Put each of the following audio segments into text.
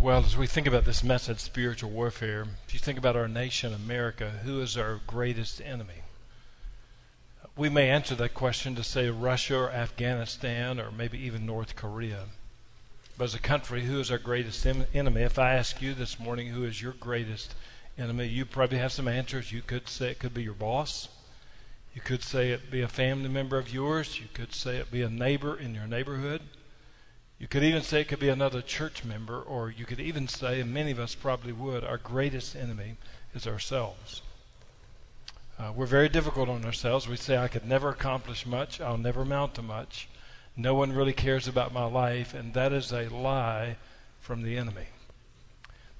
Well, as we think about this message, spiritual warfare, if you think about our nation, America, who is our greatest enemy? We may answer that question to say Russia or Afghanistan or maybe even North Korea. But as a country, who is our greatest enemy? If I ask you this morning, who is your greatest enemy, you probably have some answers. You could say it could be your boss. You could say it be a family member of yours. You could say it be a neighbor in your neighborhood. You could even say it could be another church member, or you could even say, and many of us probably would, our greatest enemy is ourselves. Uh, we're very difficult on ourselves. We say, I could never accomplish much, I'll never amount to much. No one really cares about my life, and that is a lie from the enemy.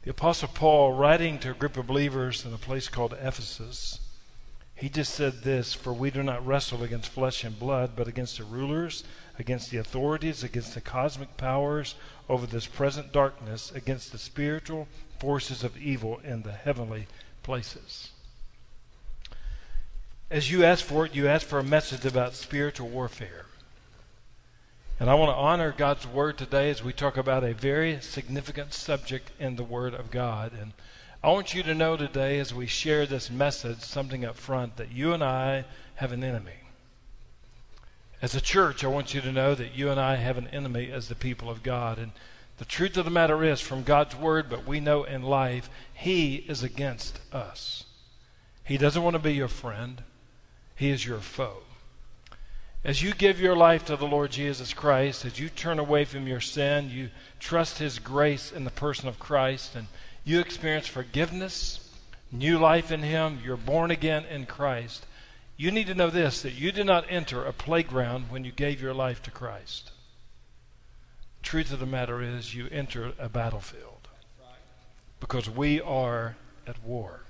The Apostle Paul, writing to a group of believers in a place called Ephesus, he just said this For we do not wrestle against flesh and blood, but against the rulers, against the authorities, against the cosmic powers over this present darkness, against the spiritual forces of evil in the heavenly places. As you ask for it, you ask for a message about spiritual warfare. And I want to honor God's Word today as we talk about a very significant subject in the Word of God. And I want you to know today, as we share this message, something up front, that you and I have an enemy. As a church, I want you to know that you and I have an enemy as the people of God. And the truth of the matter is, from God's Word, but we know in life, He is against us. He doesn't want to be your friend, He is your foe. As you give your life to the Lord Jesus Christ, as you turn away from your sin, you trust His grace in the person of Christ, and you experience forgiveness, new life in Him, you're born again in Christ. You need to know this that you did not enter a playground when you gave your life to Christ. Truth of the matter is, you enter a battlefield because we are at war.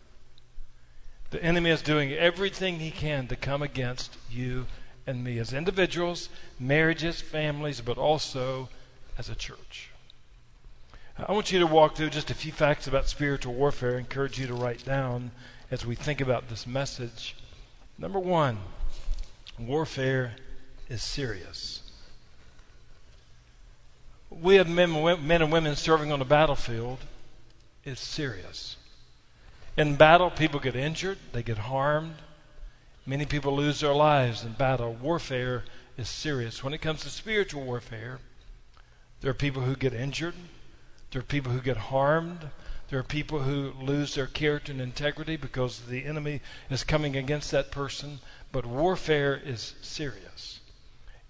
The enemy is doing everything he can to come against you and me as individuals, marriages, families, but also as a church. I want you to walk through just a few facts about spiritual warfare. I encourage you to write down as we think about this message. Number one, warfare is serious. We have men, men and women serving on the battlefield. It's serious. In battle, people get injured, they get harmed, Many people lose their lives in battle. Warfare is serious. When it comes to spiritual warfare, there are people who get injured, there are people who get harmed, there are people who lose their character and integrity because the enemy is coming against that person. But warfare is serious.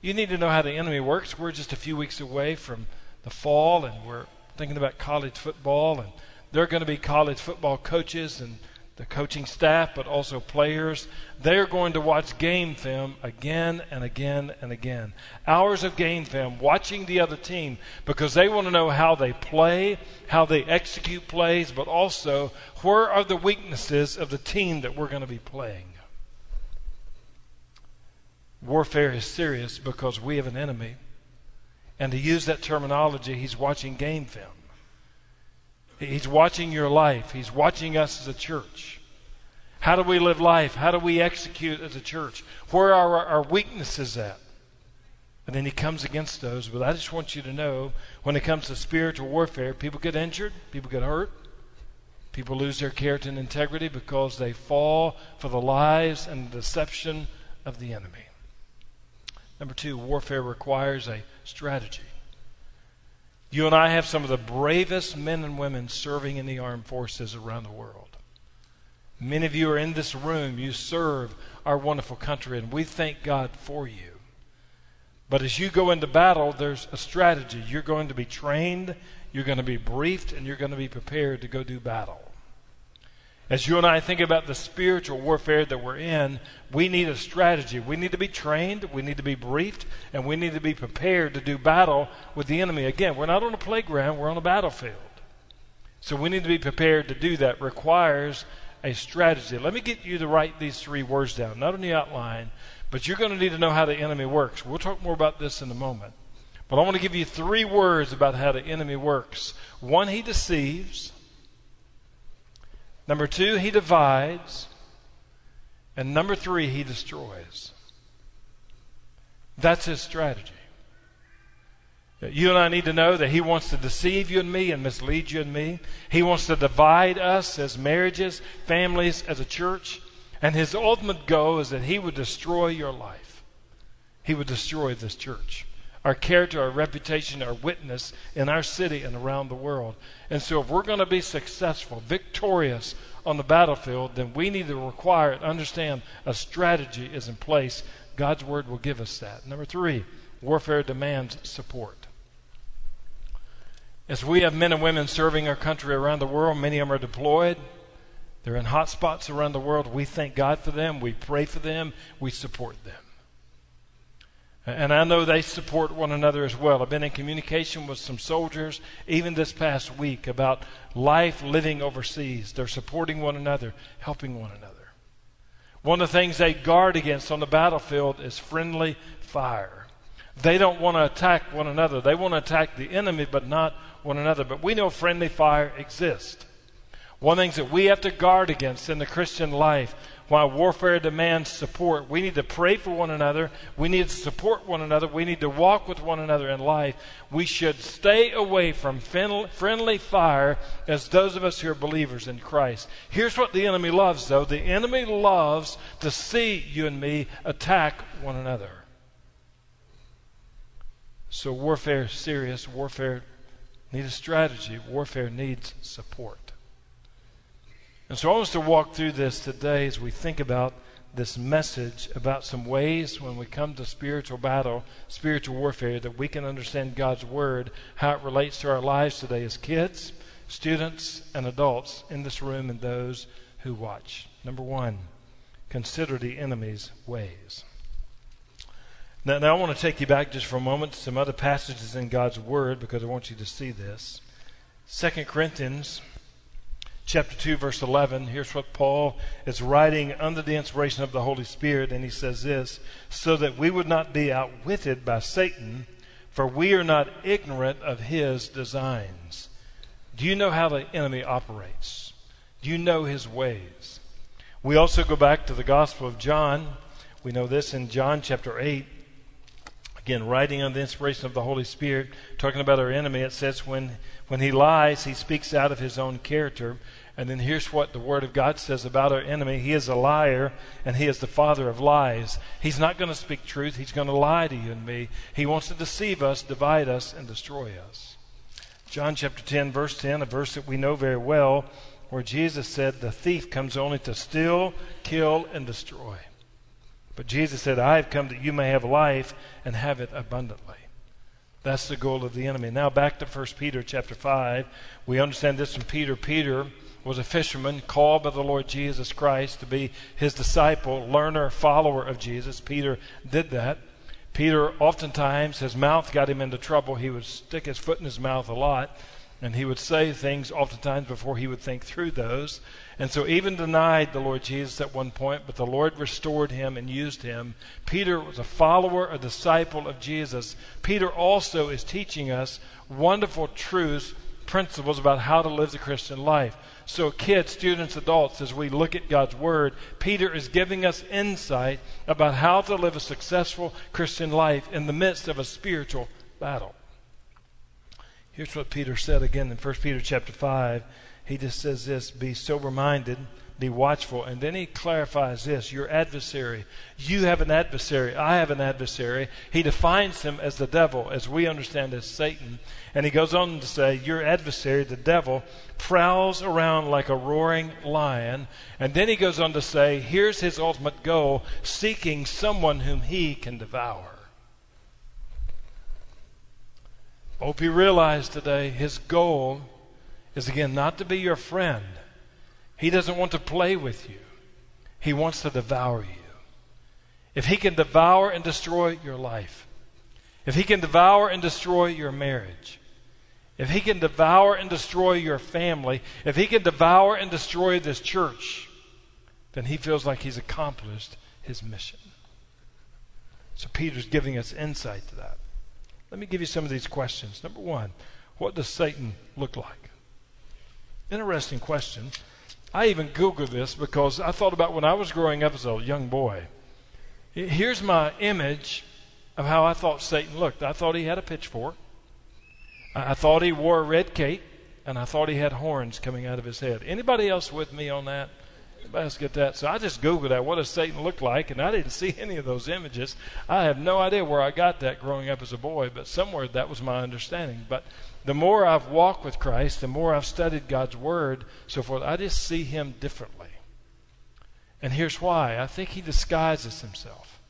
You need to know how the enemy works. We're just a few weeks away from the fall, and we're thinking about college football, and there are going to be college football coaches and the coaching staff, but also players. They're going to watch game film again and again and again. Hours of game film, watching the other team because they want to know how they play, how they execute plays, but also where are the weaknesses of the team that we're going to be playing. Warfare is serious because we have an enemy. And to use that terminology, he's watching game film. He's watching your life. He's watching us as a church. How do we live life? How do we execute as a church? Where are our weaknesses at? And then he comes against those. But I just want you to know when it comes to spiritual warfare, people get injured, people get hurt, people lose their character and integrity because they fall for the lies and deception of the enemy. Number two, warfare requires a strategy. You and I have some of the bravest men and women serving in the armed forces around the world. Many of you are in this room. You serve our wonderful country, and we thank God for you. But as you go into battle, there's a strategy. You're going to be trained, you're going to be briefed, and you're going to be prepared to go do battle. As you and I think about the spiritual warfare that we're in, we need a strategy. We need to be trained, we need to be briefed, and we need to be prepared to do battle with the enemy. Again, we're not on a playground, we're on a battlefield. So we need to be prepared to do that. Requires a strategy. Let me get you to write these three words down, not on the outline, but you're going to need to know how the enemy works. We'll talk more about this in a moment. But I want to give you three words about how the enemy works. One, he deceives. Number two, he divides. And number three, he destroys. That's his strategy. You and I need to know that He wants to deceive you and me and mislead you and me. He wants to divide us as marriages, families, as a church. And His ultimate goal is that He would destroy your life. He would destroy this church. Our character, our reputation, our witness in our city and around the world. And so, if we're going to be successful, victorious on the battlefield, then we need to require and understand a strategy is in place. God's Word will give us that. Number three, warfare demands support. As we have men and women serving our country around the world, many of them are deployed. They're in hot spots around the world. We thank God for them. We pray for them. We support them. And I know they support one another as well. I've been in communication with some soldiers, even this past week, about life living overseas. They're supporting one another, helping one another. One of the things they guard against on the battlefield is friendly fire. They don't want to attack one another. They want to attack the enemy, but not one another. But we know friendly fire exists. One of the things that we have to guard against in the Christian life while warfare demands support, we need to pray for one another. We need to support one another. We need to walk with one another in life. We should stay away from friendly fire as those of us who are believers in Christ. Here's what the enemy loves, though the enemy loves to see you and me attack one another. So warfare is serious. Warfare needs a strategy. Warfare needs support. And so I want us to walk through this today as we think about this message about some ways when we come to spiritual battle, spiritual warfare, that we can understand God's Word, how it relates to our lives today as kids, students, and adults in this room and those who watch. Number one, consider the enemy's ways. Now, now, I want to take you back just for a moment to some other passages in God's Word because I want you to see this. 2 Corinthians chapter 2, verse 11. Here's what Paul is writing under the inspiration of the Holy Spirit, and he says this so that we would not be outwitted by Satan, for we are not ignorant of his designs. Do you know how the enemy operates? Do you know his ways? We also go back to the Gospel of John. We know this in John chapter 8 Again, writing on the inspiration of the Holy Spirit, talking about our enemy, it says when, when he lies, he speaks out of his own character. And then here's what the Word of God says about our enemy He is a liar, and he is the father of lies. He's not going to speak truth, he's going to lie to you and me. He wants to deceive us, divide us, and destroy us. John chapter 10, verse 10, a verse that we know very well, where Jesus said, The thief comes only to steal, kill, and destroy. But Jesus said, I have come that you may have life and have it abundantly. That's the goal of the enemy. Now back to 1 Peter chapter 5. We understand this from Peter. Peter was a fisherman called by the Lord Jesus Christ to be his disciple, learner, follower of Jesus. Peter did that. Peter, oftentimes, his mouth got him into trouble. He would stick his foot in his mouth a lot, and he would say things oftentimes before he would think through those. And so, even denied the Lord Jesus at one point, but the Lord restored him and used him. Peter was a follower, a disciple of Jesus. Peter also is teaching us wonderful truths, principles about how to live the Christian life. So, kids, students, adults, as we look at God's Word, Peter is giving us insight about how to live a successful Christian life in the midst of a spiritual battle. Here's what Peter said again in 1 Peter chapter 5 he just says this be sober minded, be watchful. And then he clarifies this your adversary. You have an adversary. I have an adversary. He defines him as the devil, as we understand as Satan. And he goes on to say, Your adversary, the devil, prowls around like a roaring lion. And then he goes on to say, Here's his ultimate goal seeking someone whom he can devour. Hope you realize today his goal is again not to be your friend. He doesn't want to play with you, He wants to devour you. If He can devour and destroy your life, if He can devour and destroy your marriage, if He can devour and destroy your family, if He can devour and destroy this church, then He feels like He's accomplished His mission. So Peter's giving us insight to that. Let me give you some of these questions. Number one, what does Satan look like? Interesting question. I even Googled this because I thought about when I was growing up as a young boy. Here's my image of how I thought Satan looked. I thought he had a pitchfork. I, thought he wore a red cape, and I thought he had horns coming out of his head. Anybody else with me on that? Else get that? So I just Googled that. What does Satan look like? And I didn't see any of those images. I have no idea where I got that growing up as a boy, but somewhere that was my understanding. But the more I've walked with Christ, the more I've studied God's Word, so forth, I just see him differently. And here's why I think he disguises himself.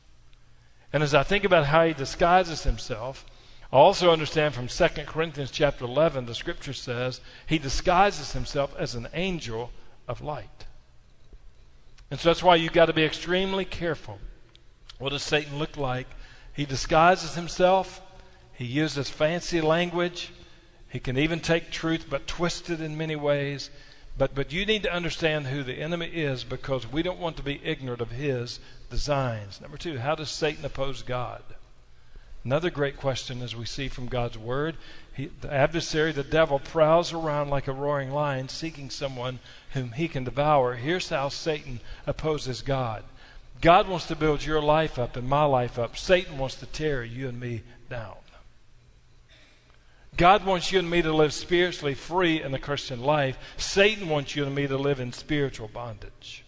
And as I think about how he disguises himself, I also understand from 2 Corinthians chapter 11, the scripture says he disguises himself as an angel of light. And so that's why you've got to be extremely careful. What does Satan look like? He disguises himself, he uses fancy language, he can even take truth but twist it in many ways. But, but you need to understand who the enemy is because we don't want to be ignorant of his designs. Number two, how does Satan oppose God? Another great question as we see from God's Word. He, the adversary, the devil, prowls around like a roaring lion seeking someone whom he can devour. Here's how Satan opposes God God wants to build your life up and my life up. Satan wants to tear you and me down. God wants you and me to live spiritually free in the Christian life. Satan wants you and me to live in spiritual bondage.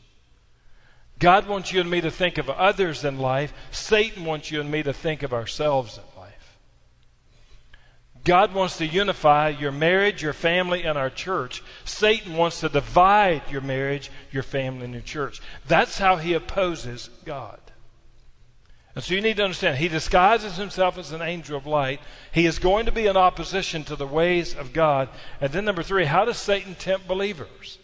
God wants you and me to think of others in life. Satan wants you and me to think of ourselves in life. God wants to unify your marriage, your family, and our church. Satan wants to divide your marriage, your family, and your church. That's how he opposes God. And so you need to understand, he disguises himself as an angel of light. He is going to be in opposition to the ways of God. And then, number three, how does Satan tempt believers?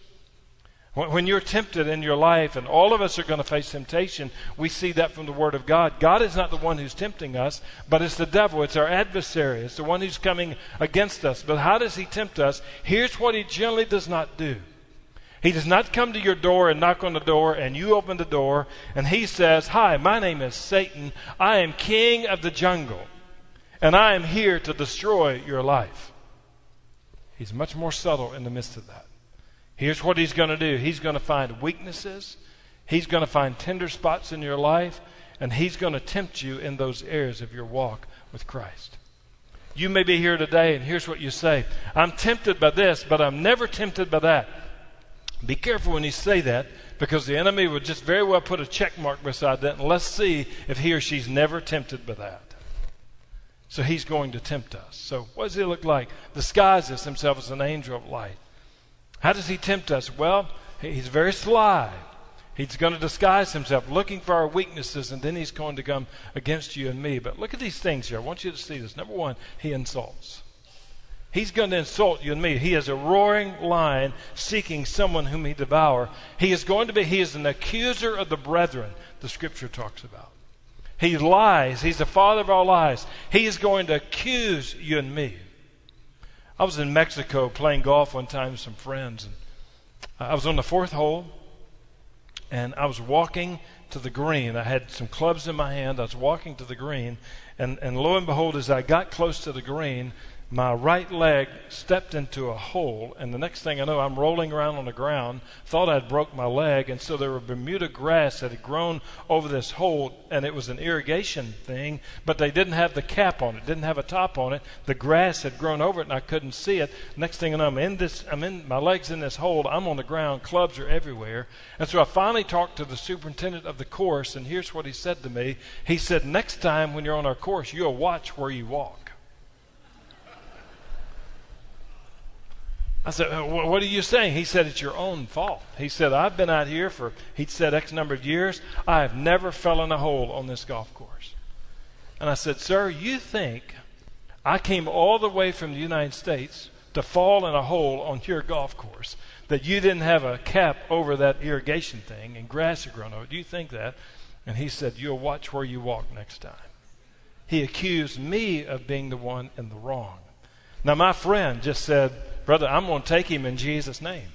When you're tempted in your life, and all of us are going to face temptation, we see that from the Word of God. God is not the one who's tempting us, but it's the devil. It's our adversary. It's the one who's coming against us. But how does he tempt us? Here's what he generally does not do he does not come to your door and knock on the door and you open the door and he says, Hi, my name is Satan. I am king of the jungle and I am here to destroy your life. He's much more subtle in the midst of that. Here's what he's going to do he's going to find weaknesses, he's going to find tender spots in your life, and he's going to tempt you in those areas of your walk with Christ. You may be here today, and here's what you say I'm tempted by this, but I'm never tempted by that. Be careful when you say that because the enemy would just very well put a check mark beside that and let's see if he or she's never tempted by that. So he's going to tempt us. So what does he look like? Disguises himself as an angel of light. How does he tempt us? Well, he's very sly. He's going to disguise himself, looking for our weaknesses, and then he's going to come against you and me. But look at these things here. I want you to see this. Number one, he insults. He's going to insult you and me. He is a roaring lion seeking someone whom he devour. He is going to be, he is an accuser of the brethren, the scripture talks about. He lies. He's the father of all lies. He is going to accuse you and me. I was in Mexico playing golf one time with some friends. And I was on the fourth hole, and I was walking to the green. I had some clubs in my hand. I was walking to the green, and, and lo and behold, as I got close to the green, my right leg stepped into a hole, and the next thing I know, I'm rolling around on the ground. Thought I'd broke my leg, and so there were Bermuda grass that had grown over this hole, and it was an irrigation thing, but they didn't have the cap on it, didn't have a top on it. The grass had grown over it, and I couldn't see it. Next thing I know, I'm in this. I'm in my legs in this hole. I'm on the ground. Clubs are everywhere, and so I finally talked to the superintendent of the course, and here's what he said to me. He said, "Next time when you're on our course, you'll watch where you walk." I said, uh, What are you saying? He said, It's your own fault. He said, I've been out here for, he said, X number of years. I have never fell in a hole on this golf course. And I said, Sir, you think I came all the way from the United States to fall in a hole on your golf course, that you didn't have a cap over that irrigation thing and grass had grown over it? Do you think that? And he said, You'll watch where you walk next time. He accused me of being the one in the wrong. Now, my friend just said, Brother, I'm going to take him in Jesus' name.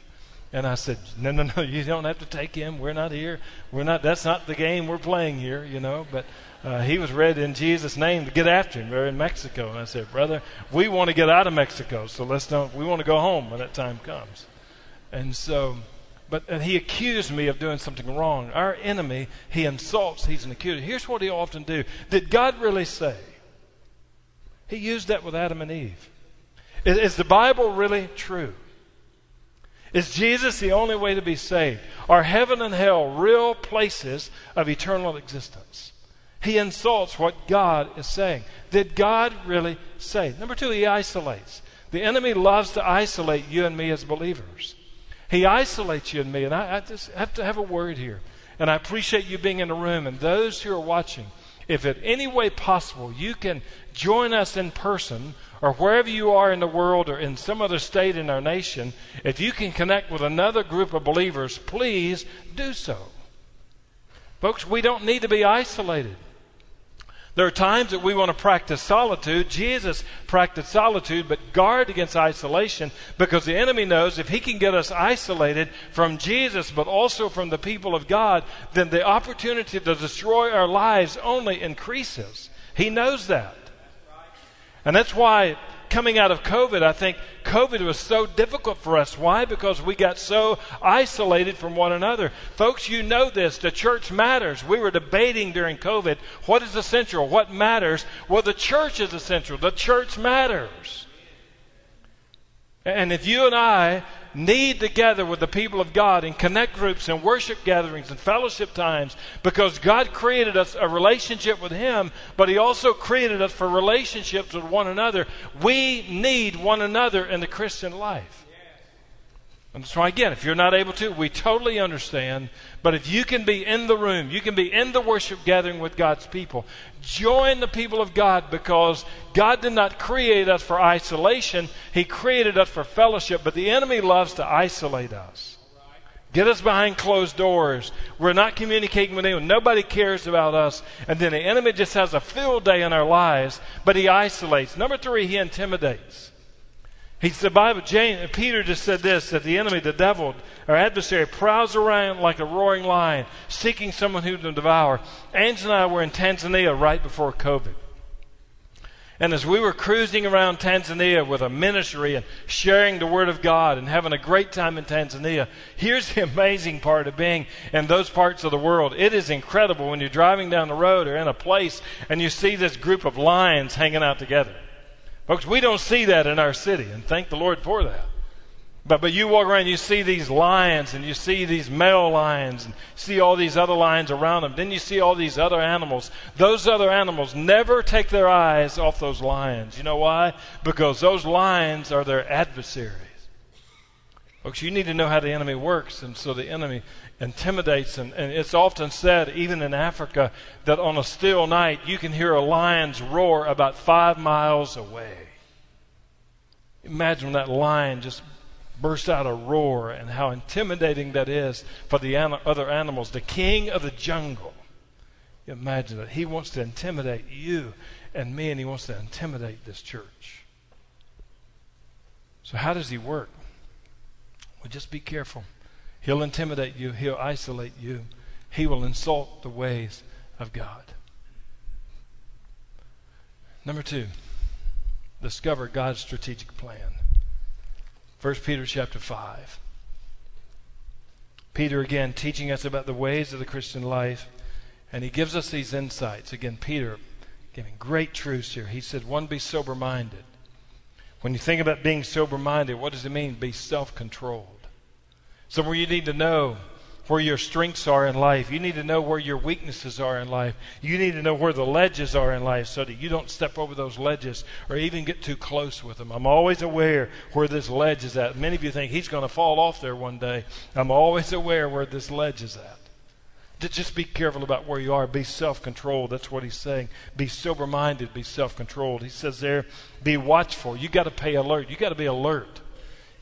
And I said, No, no, no, you don't have to take him. We're not here. We're not, that's not the game we're playing here, you know. But uh, he was ready in Jesus' name to get after him. They're in Mexico. And I said, Brother, we want to get out of Mexico, so let's don't, we want to go home when that time comes. And so, but and he accused me of doing something wrong. Our enemy, he insults, he's an accuser. Here's what he often do. Did God really say? He used that with Adam and Eve. Is, is the Bible really true? Is Jesus the only way to be saved? Are heaven and hell real places of eternal existence? He insults what God is saying. Did God really say? Number two, he isolates. The enemy loves to isolate you and me as believers. He isolates you and me. And I, I just have to have a word here. And I appreciate you being in the room and those who are watching. If in any way possible you can join us in person or wherever you are in the world or in some other state in our nation, if you can connect with another group of believers, please do so. Folks, we don't need to be isolated. There are times that we want to practice solitude. Jesus practiced solitude, but guard against isolation because the enemy knows if he can get us isolated from Jesus, but also from the people of God, then the opportunity to destroy our lives only increases. He knows that. And that's why coming out of COVID, I think COVID was so difficult for us. Why? Because we got so isolated from one another. Folks, you know this. The church matters. We were debating during COVID what is essential, what matters. Well, the church is essential. The church matters. And if you and I need to gather with the people of God in connect groups and worship gatherings and fellowship times because God created us a relationship with Him, but He also created us for relationships with one another. We need one another in the Christian life. And so, again, if you're not able to, we totally understand. But if you can be in the room, you can be in the worship gathering with God's people, join the people of God because God did not create us for isolation. He created us for fellowship. But the enemy loves to isolate us. Get us behind closed doors. We're not communicating with anyone. Nobody cares about us. And then the enemy just has a field day in our lives, but he isolates. Number three, he intimidates. He's the Bible, James, Peter just said this that the enemy, the devil, our adversary, prowls around like a roaring lion, seeking someone who to devour. Angela and I were in Tanzania right before COVID. And as we were cruising around Tanzania with a ministry and sharing the Word of God and having a great time in Tanzania, here's the amazing part of being in those parts of the world. It is incredible when you're driving down the road or in a place and you see this group of lions hanging out together. Folks, we don't see that in our city, and thank the Lord for that. But, but you walk around, you see these lions, and you see these male lions, and see all these other lions around them. Then you see all these other animals. Those other animals never take their eyes off those lions. You know why? Because those lions are their adversaries. Folks, you need to know how the enemy works, and so the enemy intimidates. And, and, it's often said, even in Africa, that on a still night you can hear a lion's roar about five miles away. Imagine that lion just burst out a roar and how intimidating that is for the an- other animals. The king of the jungle. Imagine that. He wants to intimidate you and me, and he wants to intimidate this church. So, how does he work? Well, just be careful. He'll intimidate you, he'll isolate you, he will insult the ways of God. Number two, discover God's strategic plan. 1 Peter chapter 5. Peter again teaching us about the ways of the Christian life, and he gives us these insights. Again, Peter giving great truths here. He said, one, be sober minded. When you think about being sober minded, what does it mean? Be self controlled. Somewhere you need to know where your strengths are in life. You need to know where your weaknesses are in life. You need to know where the ledges are in life so that you don't step over those ledges or even get too close with them. I'm always aware where this ledge is at. Many of you think he's going to fall off there one day. I'm always aware where this ledge is at. Just be careful about where you are. Be self controlled. That's what he's saying. Be sober minded. Be self controlled. He says there, be watchful. You got to pay alert. You got to be alert.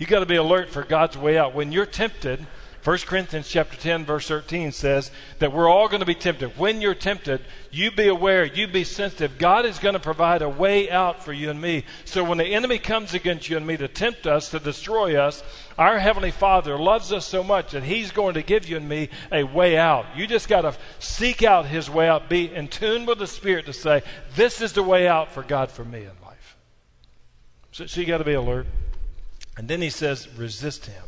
You got to be alert for God's way out. When you're tempted, 1 Corinthians chapter 10 verse 13 says that we're all going to be tempted. When you're tempted, you be aware, you be sensitive. God is going to provide a way out for you and me. So when the enemy comes against you and me to tempt us, to destroy us, our heavenly Father loves us so much that he's going to give you and me a way out. You just got to seek out his way out, be in tune with the Spirit to say, this is the way out for God for me in life. So, so you got to be alert. And then he says, resist him.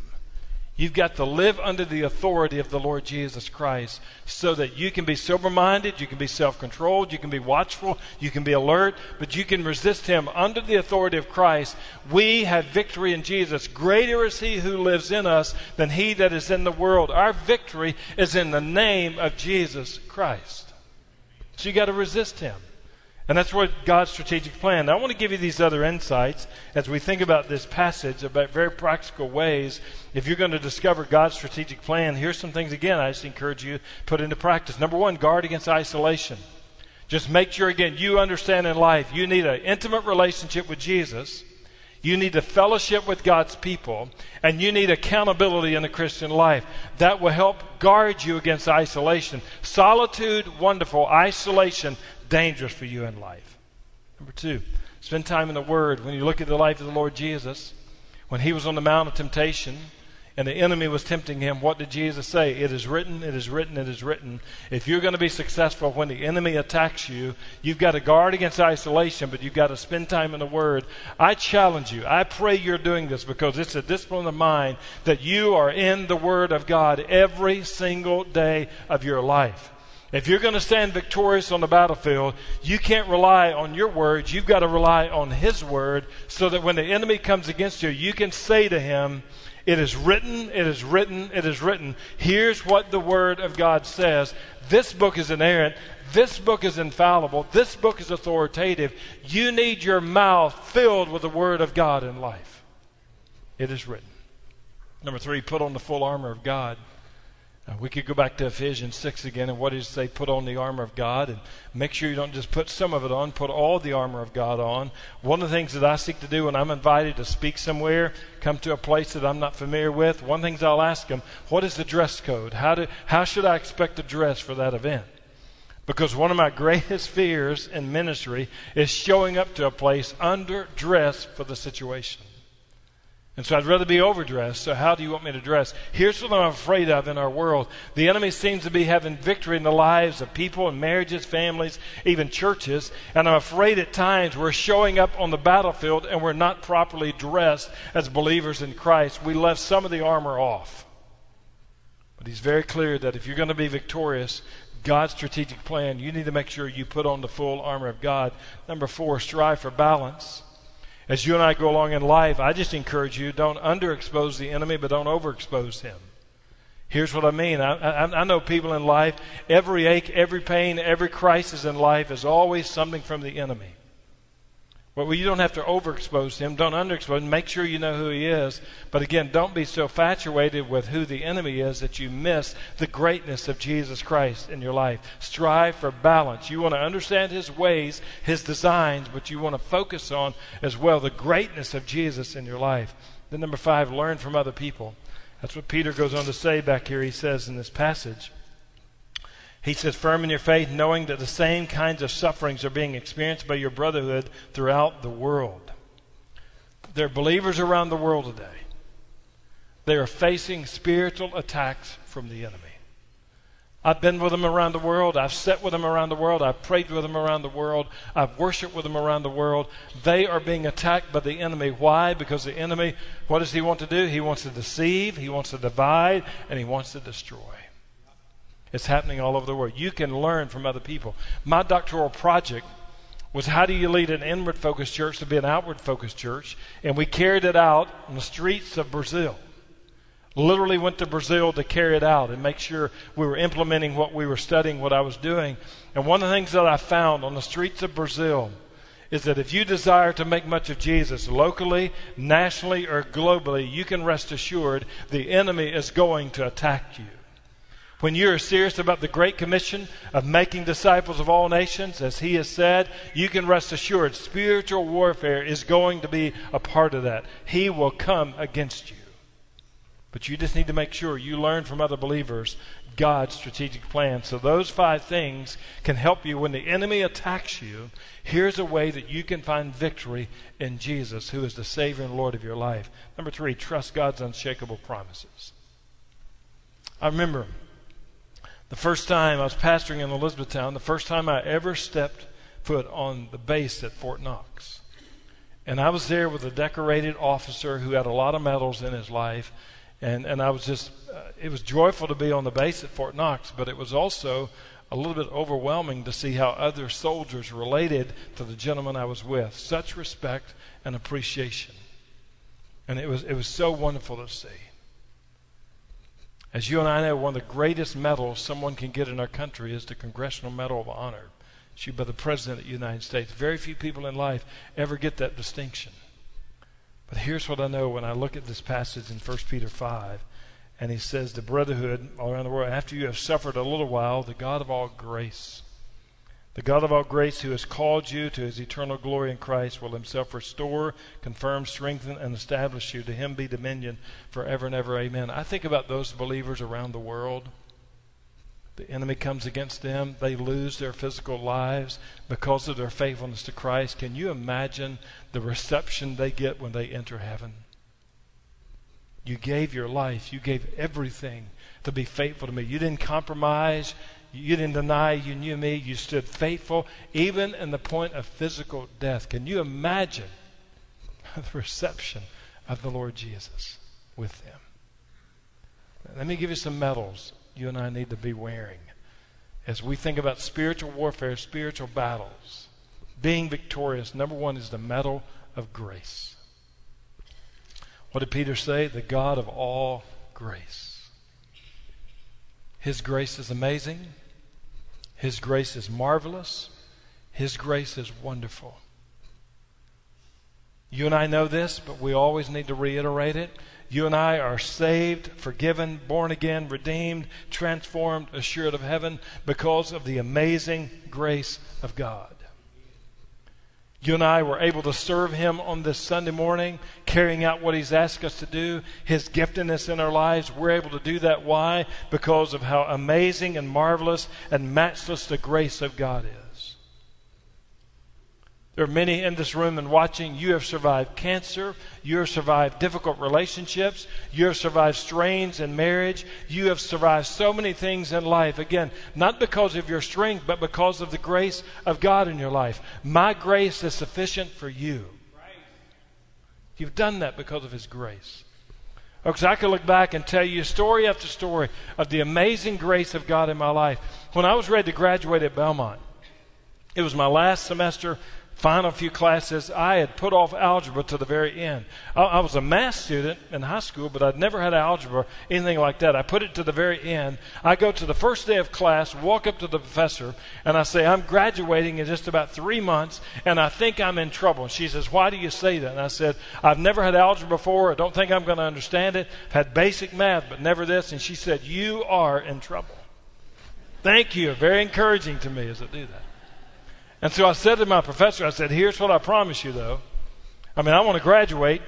You've got to live under the authority of the Lord Jesus Christ so that you can be sober minded, you can be self controlled, you can be watchful, you can be alert, but you can resist Him under the authority of Christ. We have victory in Jesus. Greater is He who lives in us than He that is in the world. Our victory is in the name of Jesus Christ. So you got to resist Him. And that's what God's strategic plan. Now, I want to give you these other insights as we think about this passage about very practical ways. If you're going to discover God's strategic plan, here's some things again I just encourage you to put into practice. Number one, guard against isolation. Just make sure again you understand in life you need an intimate relationship with Jesus. You need a fellowship with God's people, and you need accountability in the Christian life. That will help guard you against isolation. Solitude, wonderful. Isolation, dangerous for you in life. Number two, spend time in the Word. When you look at the life of the Lord Jesus, when he was on the Mount of Temptation and the enemy was tempting him, what did Jesus say? It is written, it is written, it is written. If you're going to be successful when the enemy attacks you, you've got to guard against isolation, but you've got to spend time in the Word. I challenge you. I pray you're doing this because it's a discipline of mind that you are in the Word of God every single day of your life. If you're going to stand victorious on the battlefield, you can't rely on your words. You've got to rely on His word so that when the enemy comes against you, you can say to him, It is written, it is written, it is written. Here's what the word of God says. This book is inerrant. This book is infallible. This book is authoritative. You need your mouth filled with the word of God in life. It is written. Number three, put on the full armor of God. Uh, we could go back to Ephesians 6 again, and what does it say? Put on the armor of God, and make sure you don't just put some of it on, put all the armor of God on. One of the things that I seek to do when I'm invited to speak somewhere, come to a place that I'm not familiar with, one of the things I'll ask them, what is the dress code? How, do, how should I expect to dress for that event? Because one of my greatest fears in ministry is showing up to a place underdressed for the situation. And so I'd rather be overdressed. So how do you want me to dress? Here's what I'm afraid of in our world. The enemy seems to be having victory in the lives of people and marriages, families, even churches. And I'm afraid at times we're showing up on the battlefield and we're not properly dressed as believers in Christ. We left some of the armor off. But he's very clear that if you're going to be victorious, God's strategic plan, you need to make sure you put on the full armor of God. Number four, strive for balance as you and I go along in life, I just encourage you don't underexpose the enemy, but don't overexpose him. Here's what I mean. I, I, I, know people in life, every ache, every pain, every crisis in life is always something from the enemy. Well, you don't have to overexpose him. Don't underexpose him. Make sure you know who he is. But again, don't be so infatuated with who the enemy is that you miss the greatness of Jesus Christ in your life. Strive for balance. You want to understand his ways, his designs, but you want to focus on as well the greatness of Jesus in your life. Then, number five, learn from other people. That's what Peter goes on to say back here, he says in this passage. He says, firm in your faith, knowing that the same kinds of sufferings are being experienced by your brotherhood throughout the world. There are believers around the world today. They are facing spiritual attacks from the enemy. I've been with them around the world. I've sat with them around the world. I've prayed with them around the world. I've worshiped with them around the world. They are being attacked by the enemy. Why? Because the enemy, what does he want to do? He wants to deceive, he wants to divide, and he wants to destroy. It's happening all over the world. You can learn from other people. My doctoral project was how do you lead an inward focused church to be an outward focused church? And we carried it out on the streets of Brazil. Literally went to Brazil to carry it out and make sure we were implementing what we were studying, what I was doing. And one of the things that I found on the streets of Brazil is that if you desire to make much of Jesus locally, nationally, or globally, you can rest assured the enemy is going to attack you. When you are serious about the Great Commission of making disciples of all nations, as He has said, you can rest assured spiritual warfare is going to be a part of that. He will come against you. But you just need to make sure you learn from other believers God's strategic plan. So those five things can help you when the enemy attacks you. Here's a way that you can find victory in Jesus, who is the Savior and Lord of your life. Number three, trust God's unshakable promises. I remember the first time I was pastoring in Elizabethtown, the first time I ever stepped foot on the base at Fort Knox. And I was there with a decorated officer who had a lot of medals in his life. And, and I was just, uh, it was joyful to be on the base at Fort Knox, but it was also a little bit overwhelming to see how other soldiers related to the gentleman I was with. Such respect and appreciation. And it was, it was so wonderful to see. As you and I know, one of the greatest medals someone can get in our country is the Congressional Medal of Honor, issued by the President of the United States. Very few people in life ever get that distinction. But here's what I know when I look at this passage in 1 Peter 5, and he says, The brotherhood all around the world, after you have suffered a little while, the God of all grace, the God of all grace who has called you to his eternal glory in Christ will himself restore, confirm, strengthen, and establish you. To him be dominion forever and ever. Amen. I think about those believers around the world the enemy comes against them. They lose their physical lives because of their faithfulness to Christ. Can you imagine the reception they get when they enter heaven? You gave your life, you gave everything to be faithful to me. You didn't compromise, you didn't deny you knew me. You stood faithful, even in the point of physical death. Can you imagine the reception of the Lord Jesus with them? Let me give you some medals you and I need to be wearing as we think about spiritual warfare, spiritual battles. Being victorious, number one is the medal of grace. What did Peter say? The God of all grace. His grace is amazing. His grace is marvelous. His grace is wonderful. You and I know this, but we always need to reiterate it. You and I are saved, forgiven, born again, redeemed, transformed, assured of heaven because of the amazing grace of God. You and I were able to serve Him on this Sunday morning, carrying out what He's asked us to do, His giftedness in our lives. We're able to do that. Why? Because of how amazing and marvelous and matchless the grace of God is. There are many in this room and watching. You have survived cancer. You have survived difficult relationships. You have survived strains in marriage. You have survived so many things in life. Again, not because of your strength, but because of the grace of God in your life. My grace is sufficient for you. You've done that because of His grace. Because I could look back and tell you story after story of the amazing grace of God in my life. When I was ready to graduate at Belmont, it was my last semester final few classes, I had put off algebra to the very end. I, I, was a math student in high school, but I'd never had algebra, anything like that. I put it to the very end. I go to the first day of class, walk up to the professor, and I say, I'm graduating in just about three months, and I think I'm in trouble. And she says, Why do you say that? And I said, I've never had algebra before. I don't think I'm going to understand it. I've had basic math, but never this. And she said, You are in trouble. Thank you. Very encouraging to me as I do that. And so I said to my professor, I said, here's what I promise you, though. I mean, I want to graduate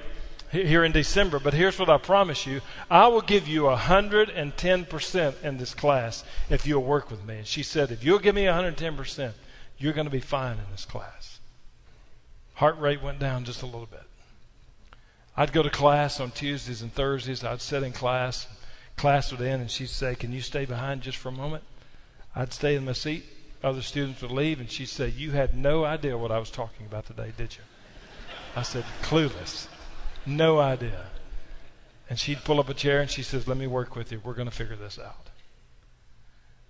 here in December, but here's what I promise you. I will give you 110% in this class if you'll work with me. And she said, if you'll give me 110%, you're going to be fine in this class. Heart rate went down just a little bit. I'd go to class on Tuesdays and Thursdays. I'd sit in class. Class would end, and she'd say, Can you stay behind just for a moment? I'd stay in my seat other students would leave, and she'd say, You had no idea what I was talking about today, did you? I said, Clueless. No idea. And she'd pull up a chair and she says, Let me work with you. We're going to figure this out.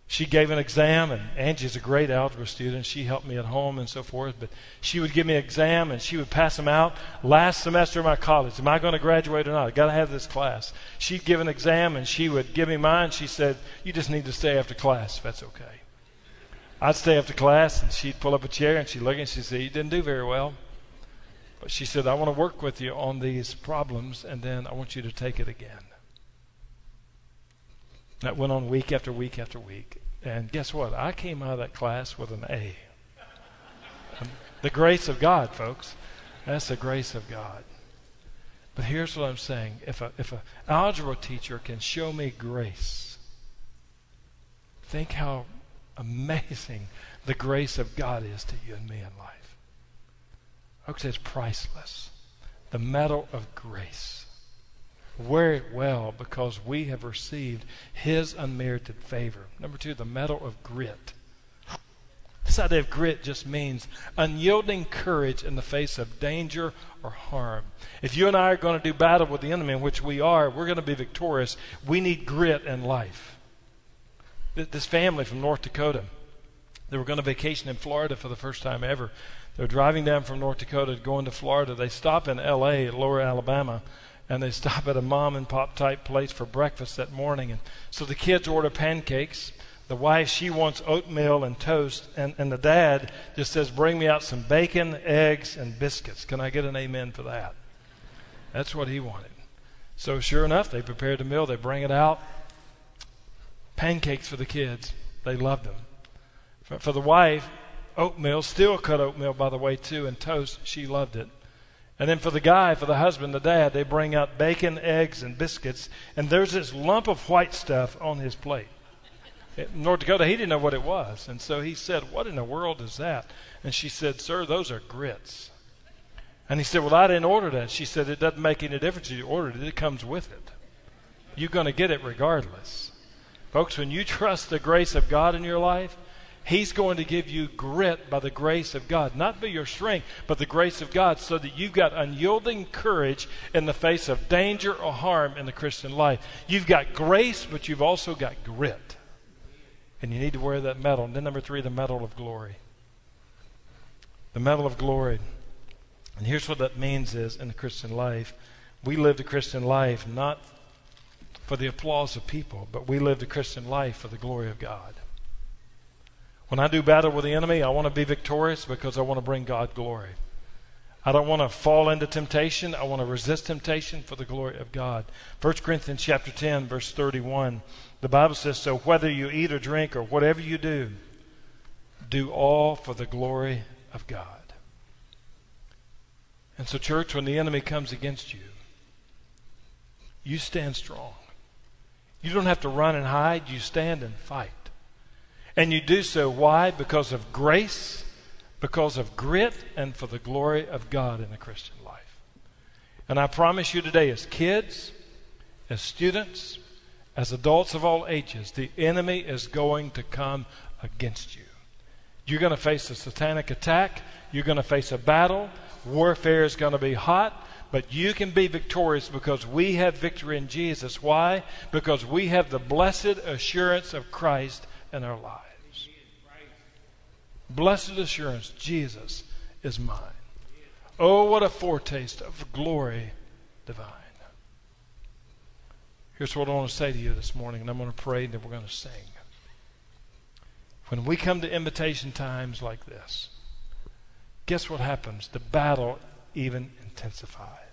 She gave an exam, and Angie's a great algebra student. She helped me at home and so forth. But she would give me an exam, and she would pass them out. Last semester of my college, am I going to graduate or not? I got to have this class. She'd give an exam, and she would give me mine. She said, "You just need to stay after class. If that's okay." I'd stay after class and she'd pull up a chair and she'd look and she'd say, You didn't do very well. But she said, I want to work with you on these problems and then I want you to take it again. That went on week after week after week. And guess what? I came out of that class with an A. the grace of God, folks. That's the grace of God. But here's what I'm saying. If a if an algebra teacher can show me grace, think how amazing the grace of God is to you and me in life. Folks, it's priceless. The medal of grace. Wear it well because we have received His unmerited favor. Number two, the medal of grit. This idea of grit just means unyielding courage in the face of danger or harm. If you and I are going to do battle with the enemy, in which we are, we're going to be victorious. We need grit in life. This family from North Dakota, they were going to vacation in Florida for the first time ever. They're driving down from North Dakota going to Florida. They stop in L.A., Lower Alabama, and they stop at a mom and pop type place for breakfast that morning. And so the kids order pancakes the wife, she wants oatmeal and toast, and, and the dad just says, Bring me out some bacon, eggs, and biscuits. Can I get an amen for that? That's what he wanted. So, sure enough, they prepared the meal, they bring it out. Pancakes for the kids. They loved them. For, for the wife, oatmeal, still cut oatmeal, by the way, too, and toast. She loved it. And then for the guy, for the husband, the dad, they bring out bacon, eggs, and biscuits, and there's this lump of white stuff on his plate. North Dakota, he didn't know what it was. And so he said, What in the world is that? And she said, Sir, those are grits. And he said, Well, I didn't order that. She said, It doesn't make any difference if you ordered it, it comes with it. You're going to get it regardless. Folks, when you trust the grace of God in your life, He's going to give you grit by the grace of God. Not by your strength, but the grace of God, so that you've got unyielding courage in the face of danger or harm in the Christian life. You've got grace, but you've also got grit. And you need to wear that medal. And then, number three, the medal of glory. The medal of glory. And here's what that means is in the Christian life we live the Christian life not for the applause of people, but we live the Christian life for the glory of God. When I do battle with the enemy, I want to be victorious because I want to bring God glory. I don't want to fall into temptation. I want to resist temptation for the glory of God. 1 Corinthians chapter 10 verse 31 the Bible says, So whether you eat or drink or whatever you do, do all for the glory of God. And so, church, when the enemy comes against you, you stand strong. You don't have to run and hide, you stand and fight. And you do so, why? Because of grace, because of grit, and for the glory of God in the Christian life. And I promise you today, as kids, as students, as adults of all ages, the enemy is going to come against you. You're going to face a satanic attack. You're going to face a battle. Warfare is going to be hot. But you can be victorious because we have victory in Jesus. Why? Because we have the blessed assurance of Christ in our lives. Blessed assurance, Jesus is mine. Oh, what a foretaste of glory divine. Here's what I want to say to you this morning, and I'm going to pray, and then we're going to sing. When we come to invitation times like this, guess what happens? The battle even intensifies.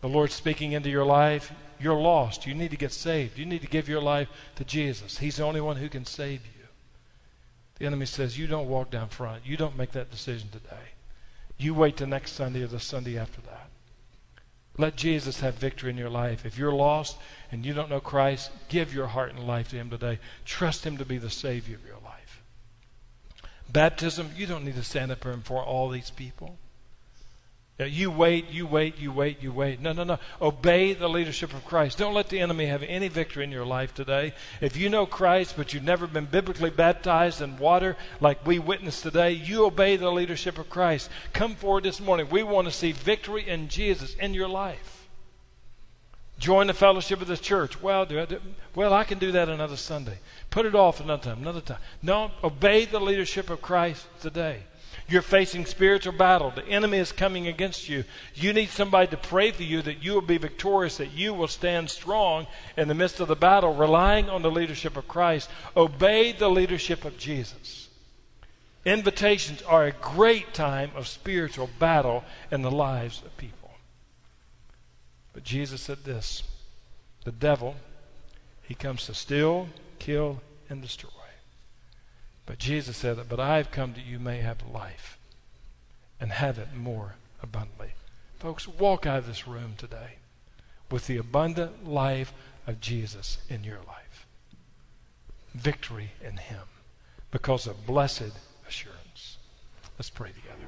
The Lord's speaking into your life. You're lost. You need to get saved. You need to give your life to Jesus. He's the only one who can save you. The enemy says, You don't walk down front. You don't make that decision today. You wait till next Sunday or the Sunday after that. Let Jesus have victory in your life. If you're lost and you don't know Christ, give your heart and life to Him today. Trust Him to be the Savior of your life. Baptism, you don't need to stand up here before all these people. You wait, you wait, you wait, you wait. No, no, no. Obey the leadership of Christ. Don't let the enemy have any victory in your life today. If you know Christ, but you've never been biblically baptized in water like we witnessed today, you obey the leadership of Christ. Come forward this morning. We want to see victory in Jesus in your life. Join the fellowship of the church. Well, do I do, well, I can do that another Sunday. Put it off another time, another time. No, obey the leadership of Christ today. You're facing spiritual battle. The enemy is coming against you. You need somebody to pray for you that you will be victorious, that you will stand strong in the midst of the battle, relying on the leadership of Christ. Obey the leadership of Jesus. Invitations are a great time of spiritual battle in the lives of people. But Jesus said this the devil, he comes to steal, kill, and destroy. But Jesus said, But I've come that you may have life and have it more abundantly. Folks, walk out of this room today with the abundant life of Jesus in your life. Victory in Him because of blessed assurance. Let's pray together.